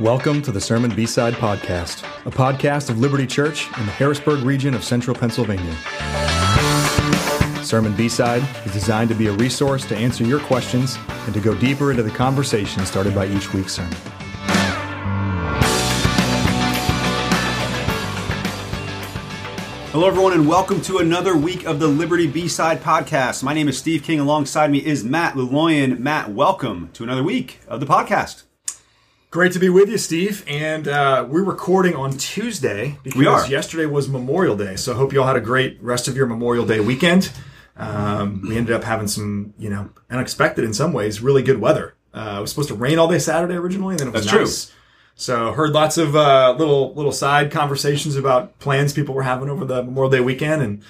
Welcome to the Sermon B-Side Podcast, a podcast of Liberty Church in the Harrisburg region of central Pennsylvania. Sermon B-Side is designed to be a resource to answer your questions and to go deeper into the conversation started by each week's sermon. Hello, everyone, and welcome to another week of the Liberty B-Side Podcast. My name is Steve King. Alongside me is Matt Luloyan. Matt, welcome to another week of the podcast. Great to be with you, Steve. And uh, we're recording on Tuesday because yesterday was Memorial Day. So I hope you all had a great rest of your Memorial Day weekend. Um, we ended up having some, you know, unexpected in some ways, really good weather. Uh, it was supposed to rain all day Saturday originally, and then it was That's true. nice. So heard lots of uh, little little side conversations about plans people were having over the Memorial Day weekend, and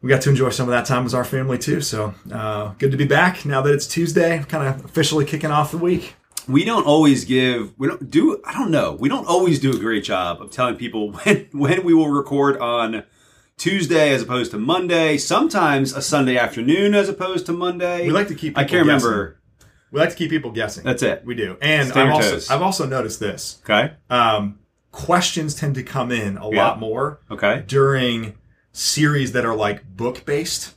we got to enjoy some of that time with our family too. So uh, good to be back now that it's Tuesday, kind of officially kicking off the week. We don't always give, we don't do, I don't know, we don't always do a great job of telling people when, when we will record on Tuesday as opposed to Monday, sometimes a Sunday afternoon as opposed to Monday. We like to keep I can't remember. We like to keep people guessing. That's it. We do. And I've your also. I've also noticed this. Okay. Um, questions tend to come in a Yeah. lot more Okay. during series that are like book based.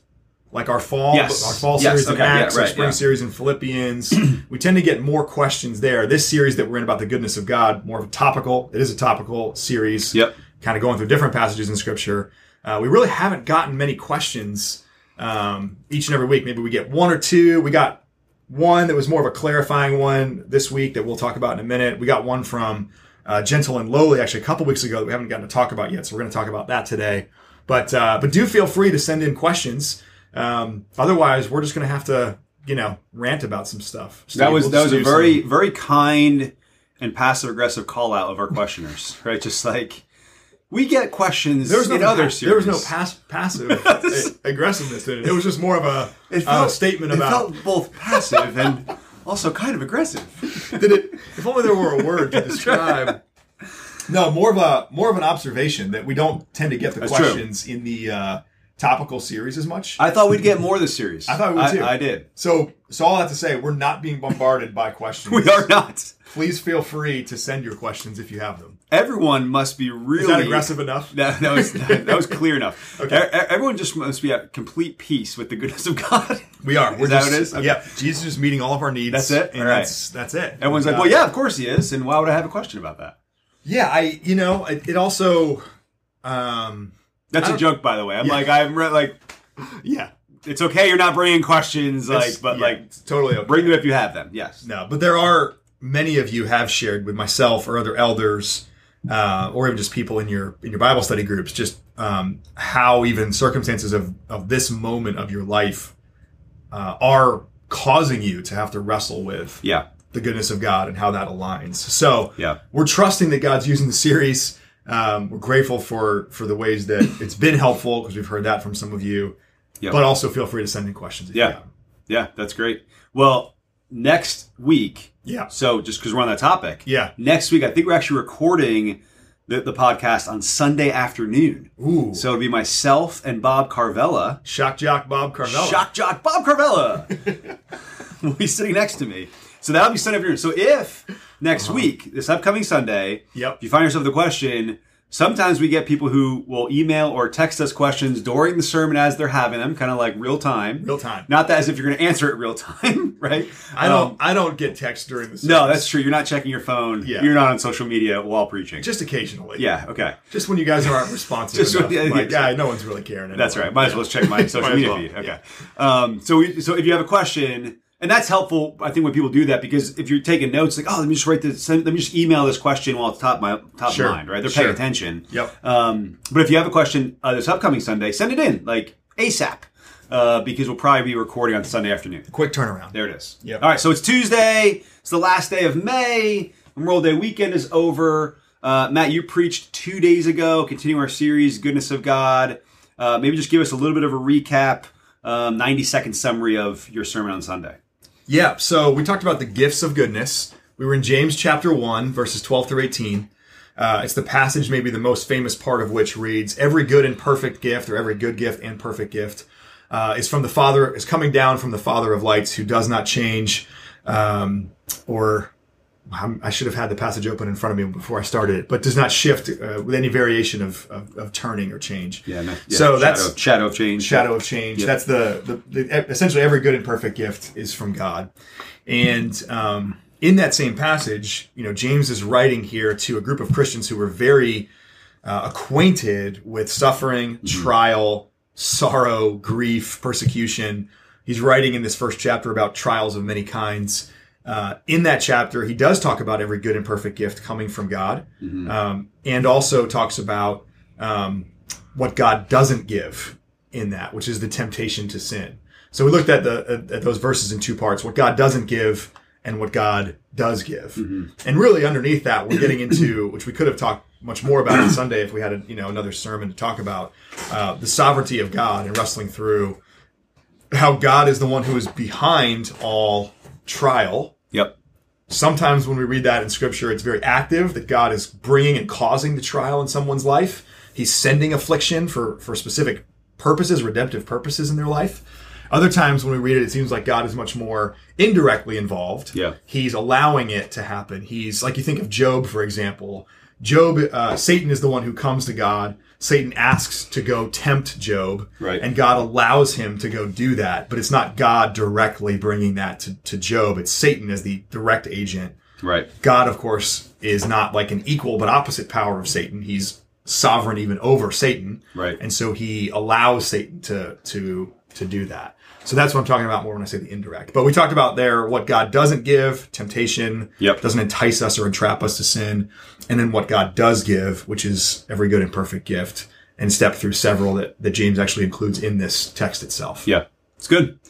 Like our fall, Yes. our fall Yes, series in okay, yeah, Acts, our right, spring yeah. series in Philippians. we tend to get more questions there. This series that we're in about the goodness of God, more of a topical. It is a topical series. Yep. Kind of going through different passages in Scripture. Uh, we really haven't gotten many questions um, each and every week. Maybe we get one or two. We got one that was more of a clarifying one this week that we'll talk about in a minute. We got one from uh, Gentle and Lowly actually a couple weeks ago that we haven't gotten to talk about yet, so we're going to talk about that today. But uh, but do feel free to send in questions. Um, otherwise, we're just going to have to you know rant about some stuff. That was we'll that was a very very kind and passive aggressive call out of our questioners, right? Just like we get questions there was no in other pa- series. there was no pass, passive aggressiveness in it. It was just more of a, It a statement about. it felt both passive and also kind of aggressive. did it if only there were a word to describe no more of a more of an observation that we don't tend to get the That's true. questions in the uh, topical series as much I thought we'd get more of this series. I thought we would too. I, did. so so all that to say we're not being bombarded by questions We are not. please feel free to send your questions if you have them Everyone must be really is that aggressive enough That, that was that, was clear enough. Okay. E- Everyone just must be at complete peace with the goodness of God. we are we're Is that just, what it is? Okay. yeah jesus is meeting all of our needs That's it? and All right. that's that's it Everyone's like, Uh, "Well, yeah, of course he is." And why would I have a question about that? yeah i you know it, it also um That's a joke, by the way. I'm Yeah. like, I'm re- like, yeah it's okay. You're not bringing questions, like, It's- but yeah, like, totally okay. bring them if you have them. Yes. No, but there are many of you have shared with myself or other elders, uh, or even just people in your in your Bible study groups, just um, how even circumstances of of this moment of your life uh, are causing you to have to wrestle with Yeah. the goodness of God and how that aligns. So Yeah. we're trusting that God's using the series. Um, we're grateful for for the ways that it's been helpful because we've heard that from some of you. Yep. But also feel free to send in questions. If Yeah. You have. Yeah. That's great. Well, next week. Yeah. So just because we're on that topic. Yeah. Next week, I think we're actually recording the, the podcast on Sunday afternoon. Ooh. So it'll be myself and Bob Carvella. Shock Jock Bob Carvella. Shock Jock Bob Carvella will be sitting next to me. So that'll be Sunday afternoon. So if next week, this upcoming Sunday, Uh-huh. Yep. you find yourself the question, sometimes we get people who will email or text us questions during the sermon as they're having them, kind of like real time. Real time. Not that as if you're going to answer it real time, right? I don't. Um, I don't get text during the. Sermon. No, that's true. You're not checking your phone. Yeah. You're not on social media while preaching. just occasionally. yeah. Okay. just when you guys aren't responsive. Just enough. when- yeah, like, yeah. yeah, no one's really caring. That's right. Might as well check my social media well, feed. Okay. Um, so, we, so if you have a question, and that's helpful, I think when people do that because if you're taking notes, like, oh, let me just write this, let me just email this question while it's top of my top Sure. of mind, right? They're Sure. paying attention. Yep. Um, but if you have a question uh, this upcoming Sunday, send it in like ASAP uh, because we'll probably be recording on Sunday afternoon. Quick turnaround. There it is. Yep. All right, so it's Tuesday. It's the last day of May. Memorial Day weekend is over. Uh, Matt, you preached two days ago, continuing our series, Goodness of God. Uh, maybe just give us a little bit of a recap, um, 90 second summary of your sermon on Sunday. Yeah. So we talked about the gifts of goodness. We were in James chapter one, verses twelve through eighteen. Uh, it's the passage, maybe the most famous part of which reads, "Every good and perfect gift, or every good gift and perfect gift, uh, is from the Father, is coming down from the Father of lights, who does not change um, or I should have had the passage open in front of me before I started it, but does not shift uh, with any variation of, of, of turning or change. Yeah, no, yeah, So shadow, that's- shadow of change. shadow of change. Yep. That's the, the, the essentially every good and perfect gift is from God. And um, in that same passage, you know, James is writing here to a group of Christians who were very uh, acquainted with suffering, trial, sorrow, grief, persecution. He's writing in this first chapter about trials of many kinds. Uh, in that chapter, he does talk about every good and perfect gift coming from God, um, and also talks about um, what God doesn't give in that, which is the temptation to sin. So we looked at the at, those verses in two parts: what God doesn't give and what God does give. And really, underneath that, we're getting into which we could have talked much more about on Sunday if we had a, you know another sermon to talk about uh, the sovereignty of God and wrestling through how God is the one who is behind all trial. Yep. Sometimes when we read that in scripture, it's very active that God is bringing and causing the trial in someone's life. He's sending affliction for, for specific purposes, redemptive purposes in their life. Other times when we read it, it seems like God is much more indirectly involved. Yeah. He's allowing it to happen. He's like you think of Job, for example. Job, uh, Satan is the one who comes to God. Satan asks to go tempt Job. Right. And God allows him to go do that. But it's not God directly bringing that to, to Job. It's Satan as the direct agent. Right. God, of course, is not like an equal but opposite power of Satan. He's sovereign even over Satan. Right. And so he allows Satan to to to do that. So that's what I'm talking about more when I say the indirect. But we talked about there what God doesn't give, temptation, Yep. doesn't entice us or entrap us to sin, and then what God does give, which is every good and perfect gift, and step through several that, that James actually includes in this text itself. Yeah. It's good.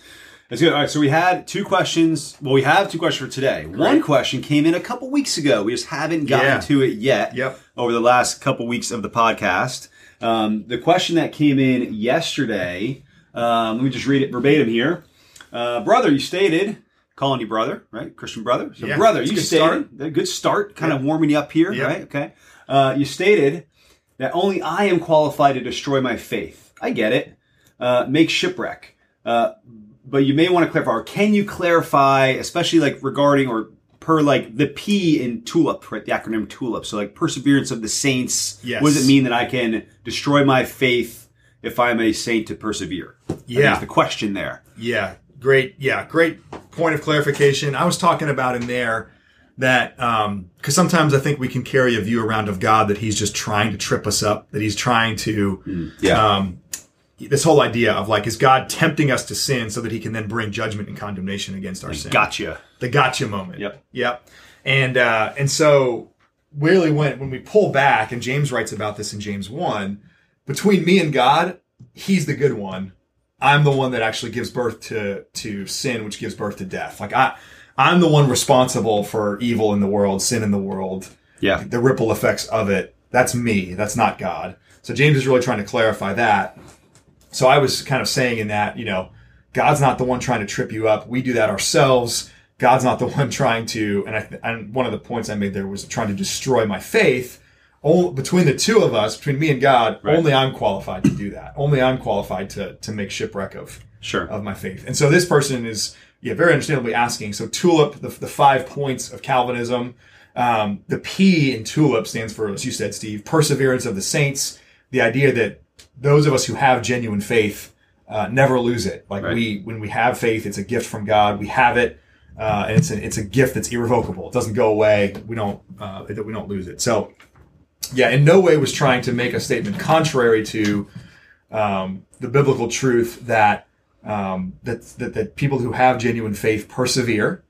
It's good. All right. So we had two questions. Well, we have two questions for today. One question came in a couple weeks ago. We just haven't gotten Yeah. to it yet. Yep. Over the last couple weeks of the podcast. Um, the question that came in yesterday, um, let me just read it verbatim here. Uh, brother, you stated, calling you brother, right? Christian brother. So, Yeah, brother, you stated, start. a good start, kind of warming you up here, Yeah. right? Okay. Uh, you stated that only I am qualified to destroy my faith. I get it. Uh, make shipwreck. Uh, but you may want to clarify, or can you clarify, especially like regarding or per like the P in TULIP, right? The acronym TULIP. So like perseverance of the saints. Yes. What does it mean that I can destroy my faith if I'm a saint to persevere? Yeah. the question there. Yeah, great. Yeah, great point of clarification. I was talking about in there that um, because sometimes I think we can carry a view around of God that He's just trying to trip us up, that He's trying to. Yeah. Um, this whole idea of like, is God tempting us to sin so that He can then bring judgment and condemnation against our sin? gotcha. the gotcha moment. Yep. Yep. And uh, and so really when when we pull back, and James writes about this in James one, between me and God, He's the good one. I'm the one that actually gives birth to to sin, which gives birth to death. Like I, I'm the one responsible for evil in the world, sin in the world, Yeah. the ripple effects of it. That's me. That's not God. So James is really trying to clarify that. So I was kind of saying in that, you know, God's not the one trying to trip you up. We do that ourselves. God's not the one trying to, and I, and one of the points I made there was trying to destroy my faith. Only, between the two of us, between me and God, Right. only I'm qualified to do that. Only I'm qualified to to make shipwreck of Sure. of my faith. And so this person is, yeah, very understandably asking. So tulip, the, the five points of Calvinism, um, the P in tulip stands for, as you said, Steve, perseverance of the saints. The idea that those of us who have genuine faith uh, never lose it. Like Right. we, when we have faith, it's a gift from God. We have it, uh, and it's a, it's a gift that's irrevocable. It doesn't go away. We don't uh, that we don't lose it. So, yeah, in no way was trying to make a statement contrary to um, the biblical truth that um, that, that that people who have genuine faith persevere.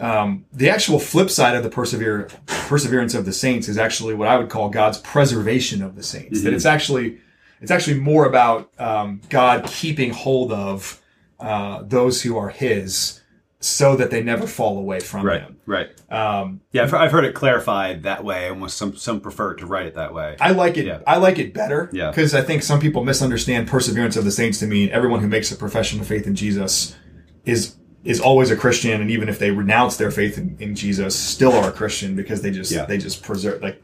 Um, the actual flip side of the persevere perseverance of the saints is actually what I would call God's preservation of the saints. That it's actually it's actually more about um, God keeping hold of uh, those who are His, so that they never fall away from Right. Him. Right. Um, Yeah. I've, I've heard it clarified that way. Almost some some prefer to write it that way. I like it. Yeah. I like it better. Yeah. Because I think some people misunderstand perseverance of the saints to mean everyone who makes a profession of faith in Jesus is is always a Christian, and even if they renounce their faith in, in Jesus, still are a Christian because they just Yeah. they just preserve like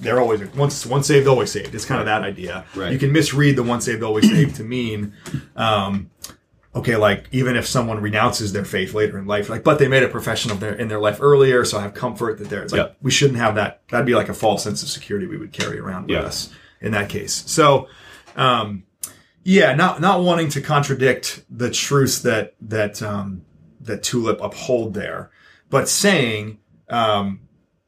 they're always once once saved always saved. It's kind of that idea. Right. You can misread the once saved always saved to mean. Um, okay, like even if someone renounces their faith later in life, like but they made a profession of their in their life earlier, so I have comfort that there. It's like Yep. we shouldn't have that. That'd be like a false sense of security we would carry around with Yeah. us in that case. So, um, yeah, not not wanting to contradict the truths that that um, that Tulip uphold there, but saying um,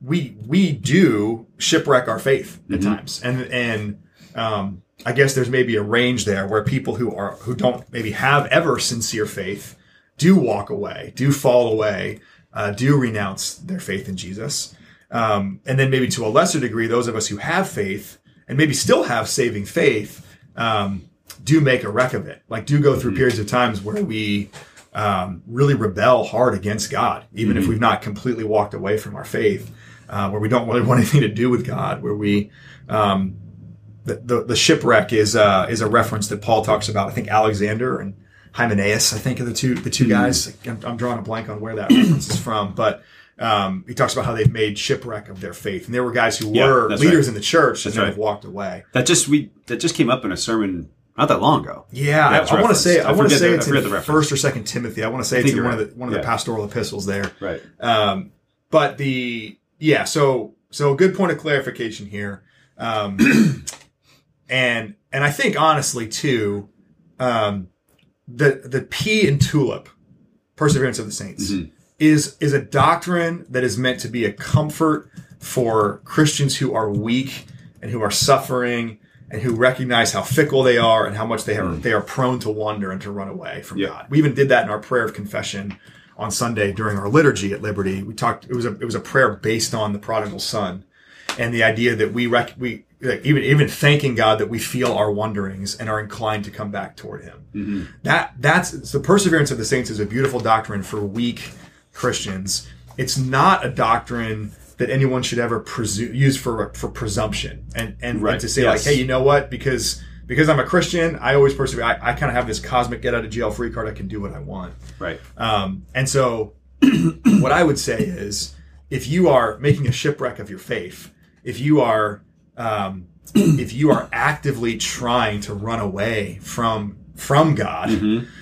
we we do shipwreck our faith at times, and and um, I guess there's maybe a range there where people who are who don't maybe have ever sincere faith do walk away, do fall away, uh, do renounce their faith in Jesus, um, and then maybe to a lesser degree, those of us who have faith and maybe still have saving faith um, do make a wreck of it. Like do go through periods of times where we um, really rebel hard against God, even if we've not completely walked away from our faith, uh, where we don't really want anything to do with God, where we um, the, the, the shipwreck is uh, is a reference that Paul talks about. I think Alexander and Hymenaeus, I think, are the two the two guys. I'm, I'm drawing a blank on where that reference is from, but um, he talks about how they've made shipwreck of their faith, and there were guys who Yeah, were leaders right. in the church and right. have walked away. That just we that just came up in a sermon not that long ago. Yeah, I, I want to say I I, want to say the- it's in the first or second Timothy. I want to say it's in one of the one of Yeah. the pastoral epistles there. Right. Um, but the yeah, so so a good point of clarification here, um, and and I think honestly too, um, the the P in tulip, perseverance of the saints, Mm-hmm. is is a doctrine that is meant to be a comfort for Christians who are weak and who are suffering and who recognize how fickle they are and how much they are they are prone to wander and to run away from Mm. God. We even did that in our prayer of confession on Sunday during our liturgy at Liberty. We talked it was a it was a prayer based on the prodigal son and the idea that we rec- we like, even even thanking God that we feel our wanderings and are inclined to come back toward Him. That that's the perseverance of the saints is a beautiful doctrine for weak Christians. It's not a doctrine that anyone should ever presu- use for for presumption and and, Right. and to say Yes. like, hey, you know what? Because because I'm a Christian, I always persevere. I, I kind of have this cosmic get out of jail free card. I can do what I want. Right. Um, and so, what I would say is, if you are making a shipwreck of your faith, if you are, um, if you are actively trying to run away from from God,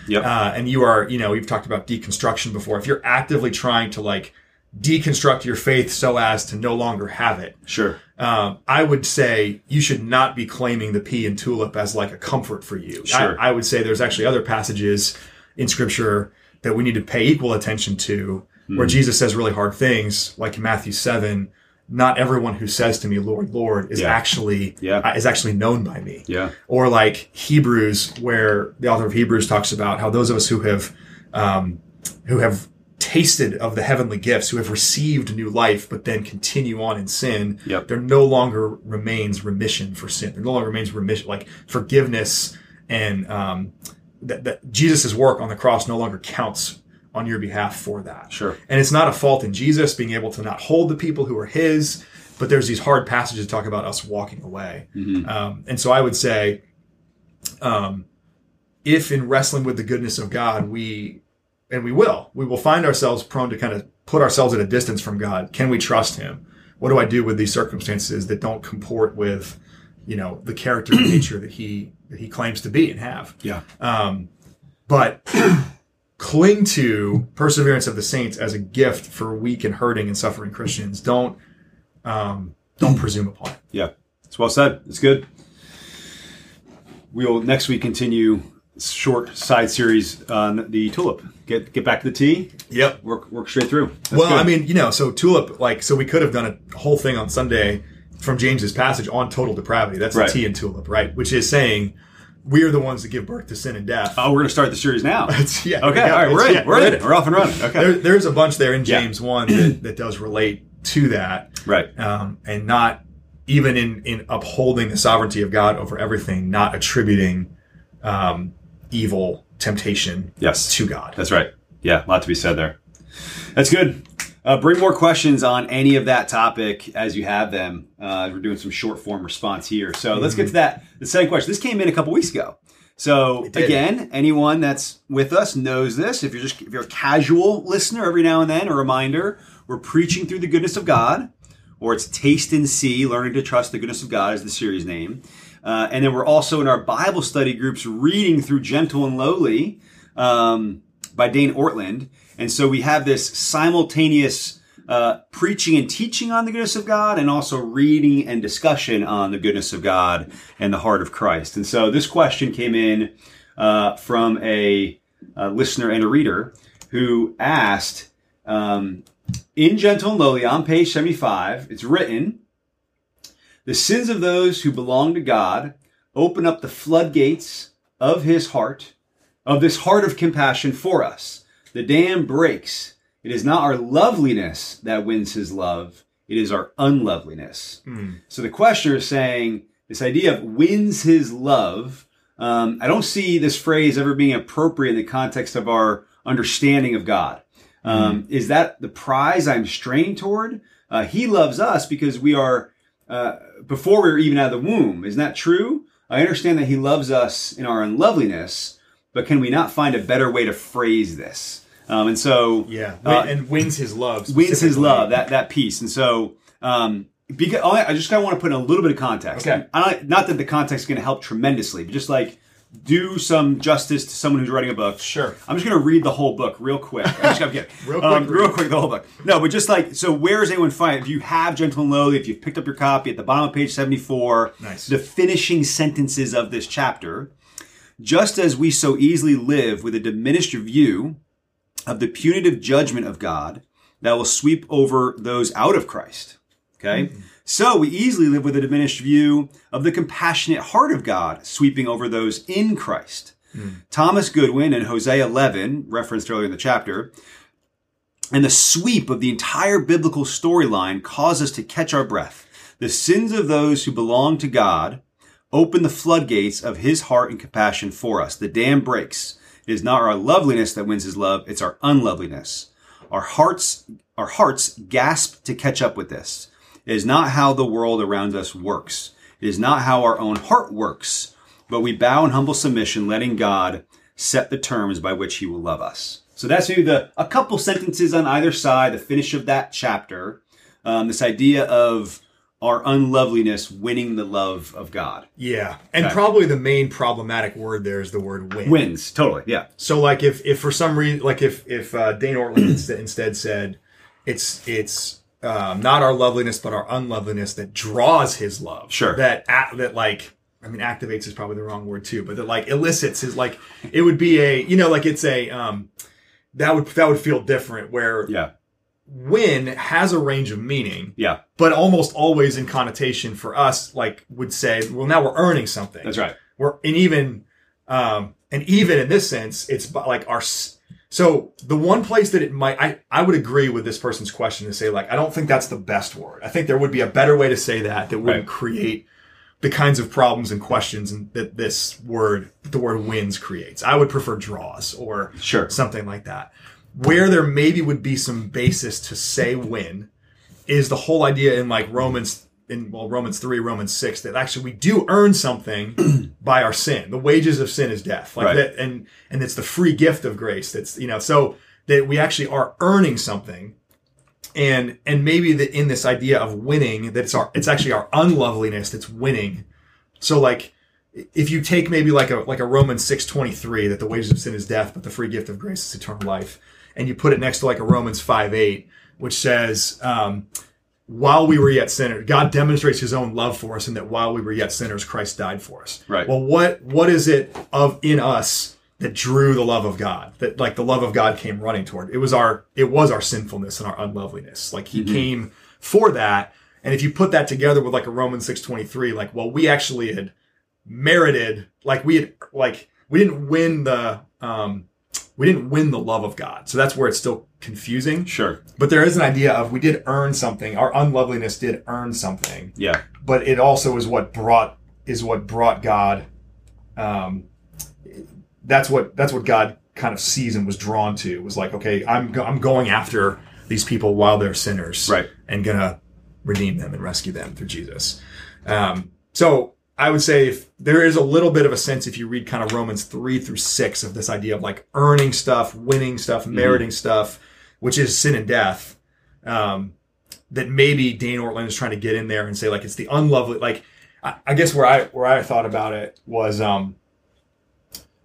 Yep. uh, and you are, you know, we've talked about deconstruction before. If you're actively trying to like deconstruct your faith so as to no longer have it, sure. um, I would say you should not be claiming the P and tulip as like a comfort for you. Sure. I, I would say there's actually other passages in Scripture that we need to pay equal attention to, Hmm. where Jesus says really hard things, like in Matthew seven. Not everyone who says to me, "Lord, Lord," is Yeah. actually Yeah. uh, is actually known by me. Yeah. Or like Hebrews, where the author of Hebrews talks about how those of us who have um, who have tasted of the heavenly gifts, who have received new life, but then continue on in sin, Yep. there no longer remains remission for sin. There no longer remains remission, like forgiveness and um, that, that Jesus' work on the cross no longer counts on your behalf for that. Sure. And it's not a fault in Jesus being able to not hold the people who are his, but there's these hard passages talk about us walking away. Um, and so I would say, um, if in wrestling with the goodness of God, we, and we will, we will find ourselves prone to kind of put ourselves at a distance from God. Can we trust him? What do I do with these circumstances that don't comport with, you know, the character and nature that he, that he claims to be and have? Yeah. Um, but cling to perseverance of the saints as a gift for weak and hurting and suffering Christians. Don't um, don't presume upon it. Yeah, it's well said. It's good. We'll next week continue short side series on the tulip. Get get back to the T. Yep. Work work straight through. That's well, good. I mean, you know, so tulip, like, so we could have done a whole thing on Sunday from James's passage on total depravity. That's Right. the T and tulip, right? Which is saying we are the ones that give birth to sin and death. oh, we're gonna start the series now. Yeah, Okay. yeah, All right. We're in. yeah, we're in. We're off and running. Okay. There, there's a bunch there in Yeah. James one that, that does relate to that. right. um, and not even in in upholding the sovereignty of God over everything, not attributing um, evil temptation Yes. to God. That's right. Yeah, a lot to be said there. That's good. Uh, bring more questions on any of that topic as you have them. Uh, we're doing some short form response here. So let's get to that. The second question. This came in a couple weeks ago. So again, anyone that's with us knows this. If you're just if you're a casual listener, every now and then, a reminder: we're preaching through the goodness of God, or it's taste and see, learning to trust the goodness of God is the series name. Uh, and then we're also in our Bible study groups reading through Gentle and Lowly um, by Dane Ortlund. And so we have this simultaneous uh, preaching and teaching on the goodness of God and also reading and discussion on the goodness of God and the heart of Christ. And so this question came in uh, from a, a, listener and a reader who asked, um, in Gentle and Lowly on page 75, it's written, the sins of those who belong to God open up the floodgates of his heart, of this heart of compassion for us. The dam breaks. It is not our loveliness that wins his love. It is our unloveliness. Mm. So the questioner is saying this idea of wins his love. Um, I don't see this phrase ever being appropriate in the context of our understanding of God. Um, mm. Is that the prize I'm straining toward? Uh, he loves us because we are uh, before we were even out of the womb. Isn't that true? I understand that he loves us in our unloveliness, but can we not find a better way to phrase this? Um, and so, yeah, uh, and wins his love, wins his love that that piece. And so, um, because I just kind of want to put in a little bit of context. Okay, not that the context is going to help tremendously, but just like do some justice to someone who's writing a book. Sure. I'm just going to read the whole book real quick. I'm just going to real quick, um, real quick the whole book. No, but just like so, where is anyone find? If you have Gentle and Lowly, if you've picked up your copy at the bottom of page 74, nice. the finishing sentences of this chapter. Just as we so easily live with a diminished view of the punitive judgment of God that will sweep over those out of Christ. Okay. Mm-hmm. So we easily live with a diminished view of the compassionate heart of God sweeping over those in Christ. Mm. Thomas Goodwin in Hosea 11, referenced earlier in the chapter, and the sweep of the entire biblical storyline cause us to catch our breath. The sins of those who belong to God open the floodgates of his heart and compassion for us. The dam breaks. It is not our loveliness that wins his love, it's our unloveliness. Our hearts, our hearts gasp to catch up with this. It is not how the world around us works. It is not how our own heart works, but we bow in humble submission, letting God set the terms by which he will love us. So that's maybe the, a couple sentences on either side, the finish of that chapter. Um, this idea of our unloveliness winning the love of God. Yeah. And okay. probably the main problematic word there is the word win. Wins, totally. Yeah. So like if if for some reason like if if uh, Dane Ortlund instead said it's it's um, not our loveliness, but our unloveliness that draws his love. Sure. That at, that like I mean activates is probably the wrong word too, but that like elicits his like it would be a you know like it's a um that would that would feel different where yeah win has a range of meaning. Yeah. But almost always in connotation for us like would say well now we're earning something. That's right. We're and even um and even in this sense it's like our so the one place that it might, I, I would agree with this person's question to say like, I don't think that's the best word. I think there would be a better way to say that that wouldn't right. create the kinds of problems and questions that this word, the word wins creates. I would prefer draws or sure. something like that. Where there maybe would be some basis to say win is the whole idea in like Romans in well Romans 3, Romans 6 that actually we do earn something by our sin. The wages of sin is death. Like right. that and and it's the free gift of grace that's you know so that we actually are earning something and and maybe that in this idea of winning that it's our it's actually our unloveliness that's winning. So like if you take maybe like a like a Romans 6:23 that the wages of sin is death but the free gift of grace is eternal life and you put it next to like a Romans 5 8, which says um, while we were yet sinners, God demonstrates his own love for us and that while we were yet sinners, Christ died for us. Right. Well, what, what is it of in us that drew the love of God? That like the love of God came running toward. It was our, it was our sinfulness and our unloveliness. Like he mm-hmm. came for that. And if you put that together with like a Romans 623, like, well, we actually had merited, like we had, like, we didn't win the, um, we didn't win the love of God. So that's where it's still confusing. Sure. But there is an idea of we did earn something. Our unloveliness did earn something. Yeah. But it also is what brought is what brought God. Um, that's what that's what God kind of sees and was drawn to. Was like, okay, I'm go- I'm going after these people while they're sinners, right, and gonna redeem them and rescue them through Jesus. Um, so I would say if there is a little bit of a sense if you read kind of Romans three through six of this idea of like earning stuff, winning stuff, mm-hmm. meriting mm-hmm. stuff which is sin and death, um, that maybe Dane Ortlund is trying to get in there and say like it's the unlovely. Like I, I guess where I where I thought about it was um,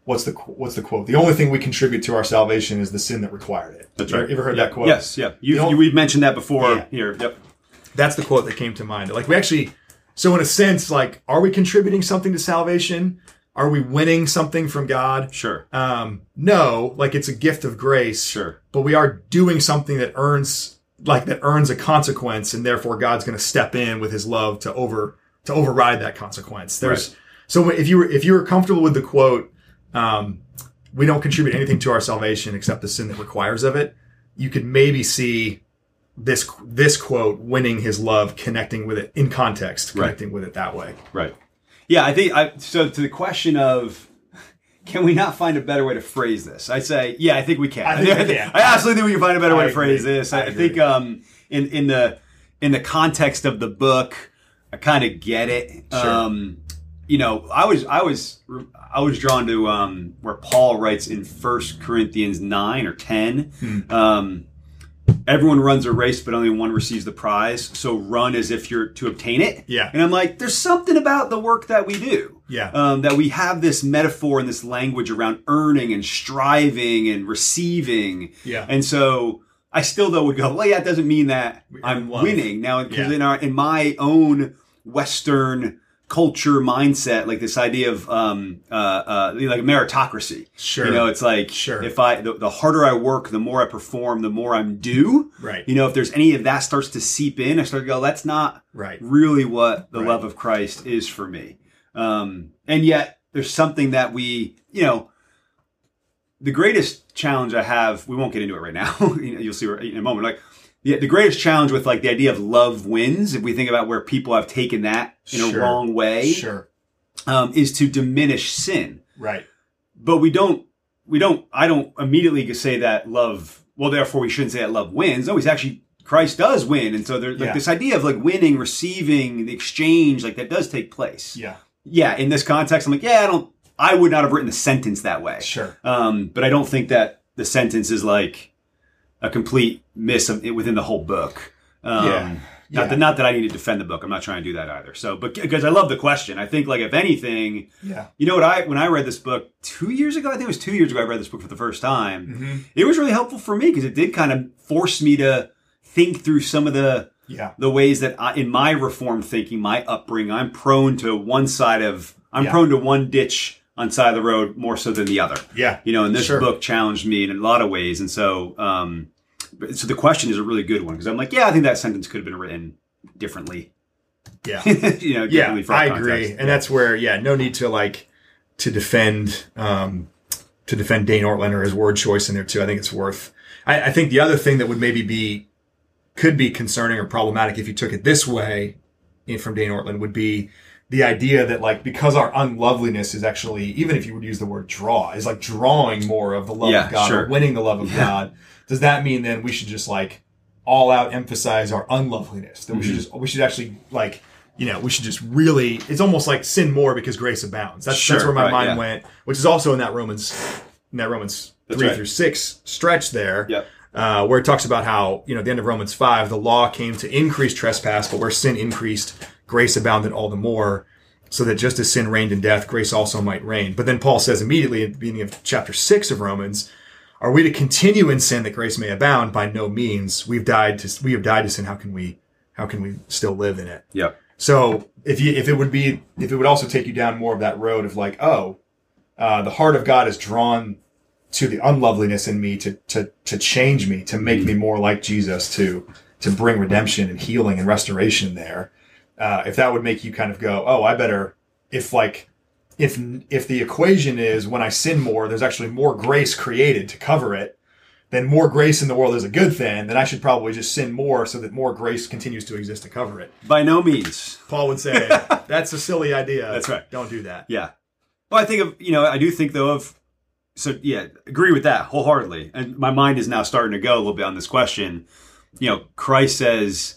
what's the what's the quote? The only thing we contribute to our salvation is the sin that required it. That's right. ever- You ever heard that quote? Yes, yeah. You, you, we've mentioned that before Yeah. here. Yep. That's the quote that came to mind. Like we actually, so in a sense, like, are we contributing something to salvation? Are we winning something from God? Sure. Um, no, like it's a gift of grace. Sure. But we are doing something that earns, like that earns a consequence, and therefore God's going to step in with His love to over to override that consequence. There's so if you were if you were comfortable with the quote, um, we don't contribute anything to our salvation except the sin that requires of it. You could maybe see this this quote winning His love, connecting with it in context, Right. connecting with it that way. Right. Yeah, I think I so to the question of can we not find a better way to phrase this? I say, yeah, I think we can. I think we can. I absolutely think we can find a better I way to phrase this. I, I I think um in in the in the context of the book, I kind of get it. Sure. Um you know, I was I was I was drawn to um where Paul writes in First Corinthians 9 or 10. Hmm. Um everyone runs a race but only one receives the prize. So run as if you're to obtain it. Yeah. And I'm like, there's something about the work that we do. Yeah. Um, that we have this metaphor and this language around earning and striving and receiving. Yeah. And so I still though would go, well, yeah, it doesn't mean that I'm winning now because Yeah. in our in my own Western culture mindset, like this idea of um, uh, uh, like meritocracy. Sure. You know, it's like Sure. if I the, the harder I work, the more I perform, the more I'm due. Right. You know, if there's any of that starts to seep in, I start to go, that's not Right. really what the Right. love of Christ is for me. Um, and yet there's something that we, you know, the greatest challenge I have, we won't get into it right now. You know, You'll see in a moment. Like the, the greatest challenge with like the idea of love wins, if we think about where people have taken that in a wrong way, Sure. um, is to diminish sin. Right. But we don't, we don't, I don't immediately say that love, well, therefore we shouldn't say that love wins. No, he's actually, Christ does win. And so there's like Yeah. this idea of like winning, receiving, the exchange, like that does take place Yeah. yeah, in this context, I'm like, yeah, I don't, I would not have written the sentence that way. Sure. Um, but I don't think that the sentence is like a complete miss of, it within the whole book. Um, Yeah. Not, that, not that I need to defend the book. I'm not trying to do that either. So, but because I love the question, I think like if anything, Yeah. you know what I when I read this book two years ago, I think it was two years ago. I read this book for the first time. Mm-hmm. It was really helpful for me because it did kind of force me to think through some of the Yeah. the ways that I, in my reform thinking, my upbringing, I'm prone to one side of, I'm Yeah. prone to one ditch on side of the road more so than the other. Yeah. You know, and this Sure. book challenged me in a lot of ways. And so, um, so the question is a really good one because I'm like, yeah, I think that sentence could have been written differently. Yeah. you know, yeah. differently for our I context. agree. And that's where, yeah, no need to like, to defend, um, to defend Dane Ortlund or his word choice in there too. I think it's worth, I, I think the other thing that would maybe be, could be concerning or problematic if you took it this way in, from Dane Ortlund would be the idea that like, because our unloveliness is actually, even if you would use the word draw, is like drawing more of the love Yeah, of God sure. or winning the love of God. Does that mean then we should just like all out emphasize our unloveliness? That we Mm-hmm. should just, we should actually like, you know, we should just really, it's almost like sin more because grace abounds. That's, that's where my right, mind yeah. went, which is also in that Romans, in that Romans That's three right. through six stretch there. Yep. Uh, where it talks about how, you know, at the end of Romans 5, the law came to increase trespass, but where sin increased, grace abounded all the more, so that just as sin reigned in death, grace also might reign. But then Paul says immediately at the beginning of chapter 6 of Romans, are we to continue in sin that grace may abound? By no means. We've died to, we have died to sin. How can we, how can we still live in it? Yeah. So if you if it would be if it would also take you down more of that road of like oh, uh, the heart of God is drawn to the unloveliness in me to to to change me to make me more like Jesus to to bring redemption and healing and restoration there. Uh, if that would make you kind of go oh I better if like if if the equation is when I sin more there's actually more grace created to cover it then more grace in the world is a good thing, then I should probably just sin more so that more grace continues to exist to cover it. By no means. Paul would say, that's a silly idea. That's right. Don't do that. Yeah. Well, I think of, you know, I do think though of, so yeah, agree with that wholeheartedly. And my mind is now starting to go a little bit on this question. You know, Christ says,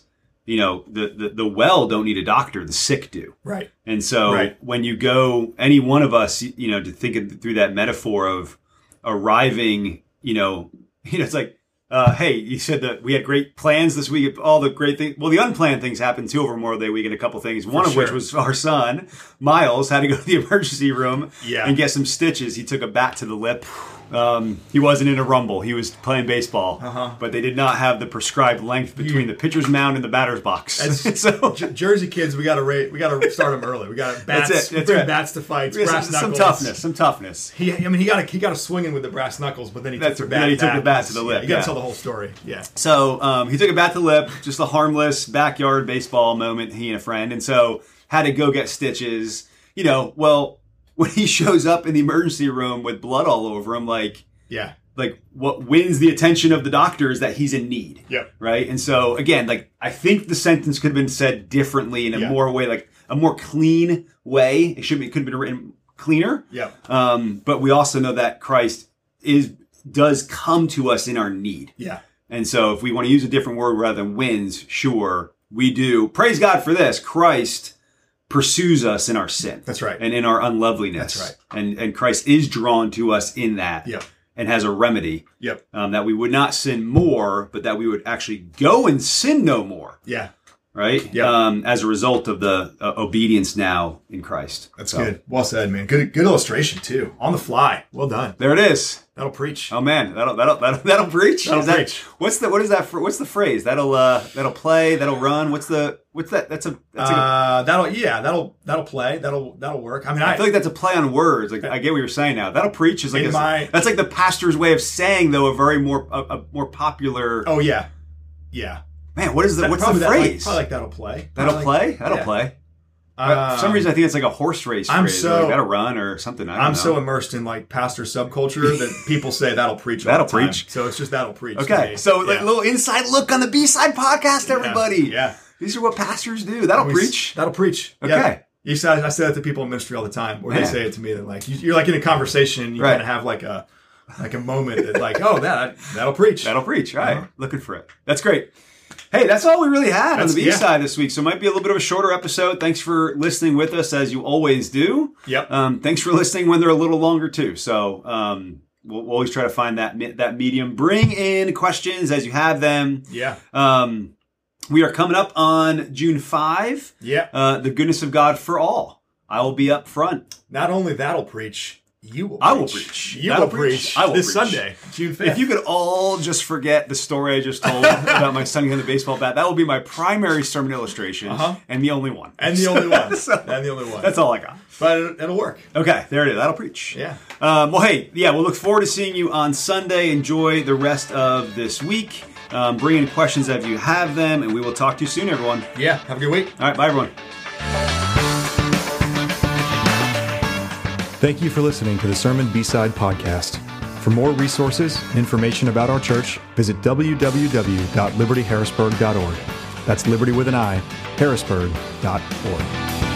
you know, the, the, the well don't need a doctor, the sick do. Right. And so Right. when you go, any one of us, you know, to think of, through that metaphor of arriving, you know, you know, it's like uh, hey, you said that we had great plans this week. All the great things. Well, the unplanned things happened too over Memorial Day weekend. A couple things. One of which was our son Miles had to go to the emergency room Yeah. and get some stitches. He took a bat to the lip. Um, he wasn't in a rumble. He was playing baseball, Uh-huh. but they did not have the prescribed length between the pitcher's mound and the batter's box. So J- Jersey kids, we got to rate. We got to start them early. We got bats. That's it, that's right. bats to fights. Brass some, some toughness, some toughness. He, I mean, he got a, he got a swinging with the brass knuckles, but then he That's- took the bat. then he took the bat to the Yeah, lip, You got to yeah. tell the whole story. Yeah. So um, he took a bat to the lip, just a harmless backyard baseball moment. He and a friend, and so had to go get stitches. You know, well, when he shows up in the emergency room with blood all over him, like Yeah. like what wins the attention of the doctor is that he's in need. Yep. Right. And so again, like I think the sentence could have been said differently in a Yeah. more way, like a more clean way. It should be it could have been written cleaner. Yeah. Um, but we also know that Christ is does come to us in our need. Yeah. And so if we want to use a different word rather than wins, sure, we do. Praise God for this. Christ pursues us in our sin. That's right. And in our unloveliness. That's right. And and Christ is drawn to us in that. Yep. And has a remedy Yep. um, that we would not sin more, but that we would actually go and sin no more. Yeah. Right? Yep. Um, as a result of the uh, obedience now in Christ. That's So, good. Well said, man. Good good illustration too. On the fly. Well done. There it is. That'll preach. Oh man, that'll that'll that'll, that'll preach. That'll that- preach. What's the what is that? What's the phrase? That'll uh that'll play. That'll run. What's the what's that? That's a that's a Uh, that'll yeah, that'll that'll play. That'll that'll work. I mean, I, I feel like that's a play on words. Like I get what you're saying now. That'll preach is like a, my- that's like the pastor's way of saying though a very more a, a more popular. oh yeah, yeah. Man, what is the That- what's the that, like, phrase? probably like that'll play. that'll Probably play. That'll yeah. play. But for some Um, reason, I think it's like a horse race I'm phrase. so- like, that'll run or something. I don't I'm know. so immersed in like pastor subculture that people say that'll preach. That'll preach. So it's just that'll preach. okay. So like a little inside look on the B side podcast, everybody. Yeah. These are what pastors do. That'll We- preach. That'll preach. Okay. Yeah. You said I say that to people in ministry all the time, or they say it to me that like you- you're like in a conversation, and you Right. kind of have like a like a moment that like oh that that'll preach. That'll preach. Right, Uh-huh. Looking for it. That's great. Hey, that's all we really had on the B yeah. side this week. So it might be a little bit of a shorter episode. Thanks for listening with us as you always do. Yep. Um, thanks for listening when they're a little longer too. So um, we'll, we'll always try to find that that medium. Bring in questions as you have them. yeah. Um, we are coming up on June five. Yeah. Uh, the goodness of God for all. I will be up front. Not only that'll preach, you will. Preach. I will preach. You That'll preach. preach. I will this preach. Sunday, June fifth. If you could all just forget the story I just told about my son getting the baseball bat, that will be my primary sermon illustration Uh-huh. and the only one. and the only one, So, and the only one. that's all I got. but it, it'll work. Okay, there it is. That'll preach. Yeah. Um, well, hey, yeah, we'll look forward to seeing you on Sunday. Enjoy the rest of this week. Um, bring in questions if you have them, and we will talk to you soon, everyone. Yeah. Have a good week. All right, bye, everyone. Thank you for listening to the Sermon B-Side podcast. For more resources information about our church, visit www.libertyharrisburg.org. That's liberty with an I, harrisburg.org.